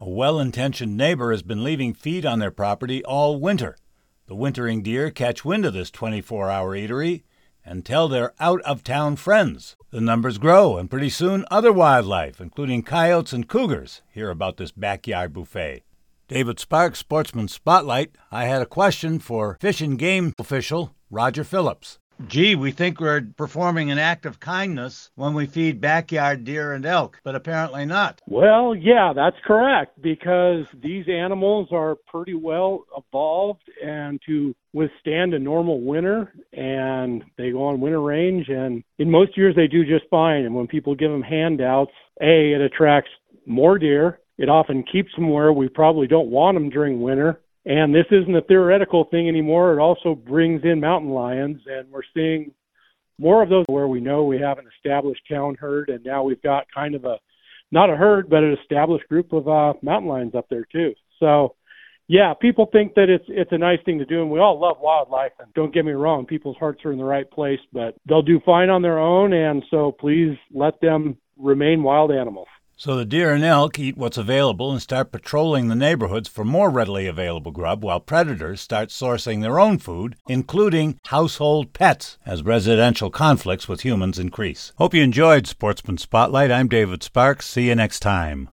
A well intentioned neighbor has been leaving feed on their property all winter. The wintering deer catch wind of this 24 hour eatery and tell their out of town friends. The numbers grow, and pretty soon other wildlife, including coyotes and cougars, hear about this backyard buffet. David Sparks, Sportsman Spotlight. I had a question for Fish and Game official Roger Phillips. Gee, we think we're performing an act of kindness when we feed backyard deer and elk, but apparently not. Well, yeah, that's correct because these animals are pretty well evolved and to withstand a normal winter and they go on winter range and in most years they do just fine and when people give them handouts, A, it attracts more deer. It often keeps them where we probably don't want them during winter and this isn't a theoretical thing anymore. It also brings in mountain lions, and we're seeing more of those where we know we have an established town herd, and now we've got kind of a not a herd, but an established group of uh, mountain lions up there too. So, yeah, people think that it's it's a nice thing to do, and we all love wildlife. And don't get me wrong, people's hearts are in the right place, but they'll do fine on their own, and so please let them remain wild animals. So the deer and elk eat what's available and start patrolling the neighborhoods for more readily available grub, while predators start sourcing their own food, including household pets, as residential conflicts with humans increase. Hope you enjoyed Sportsman Spotlight. I'm David Sparks. See you next time.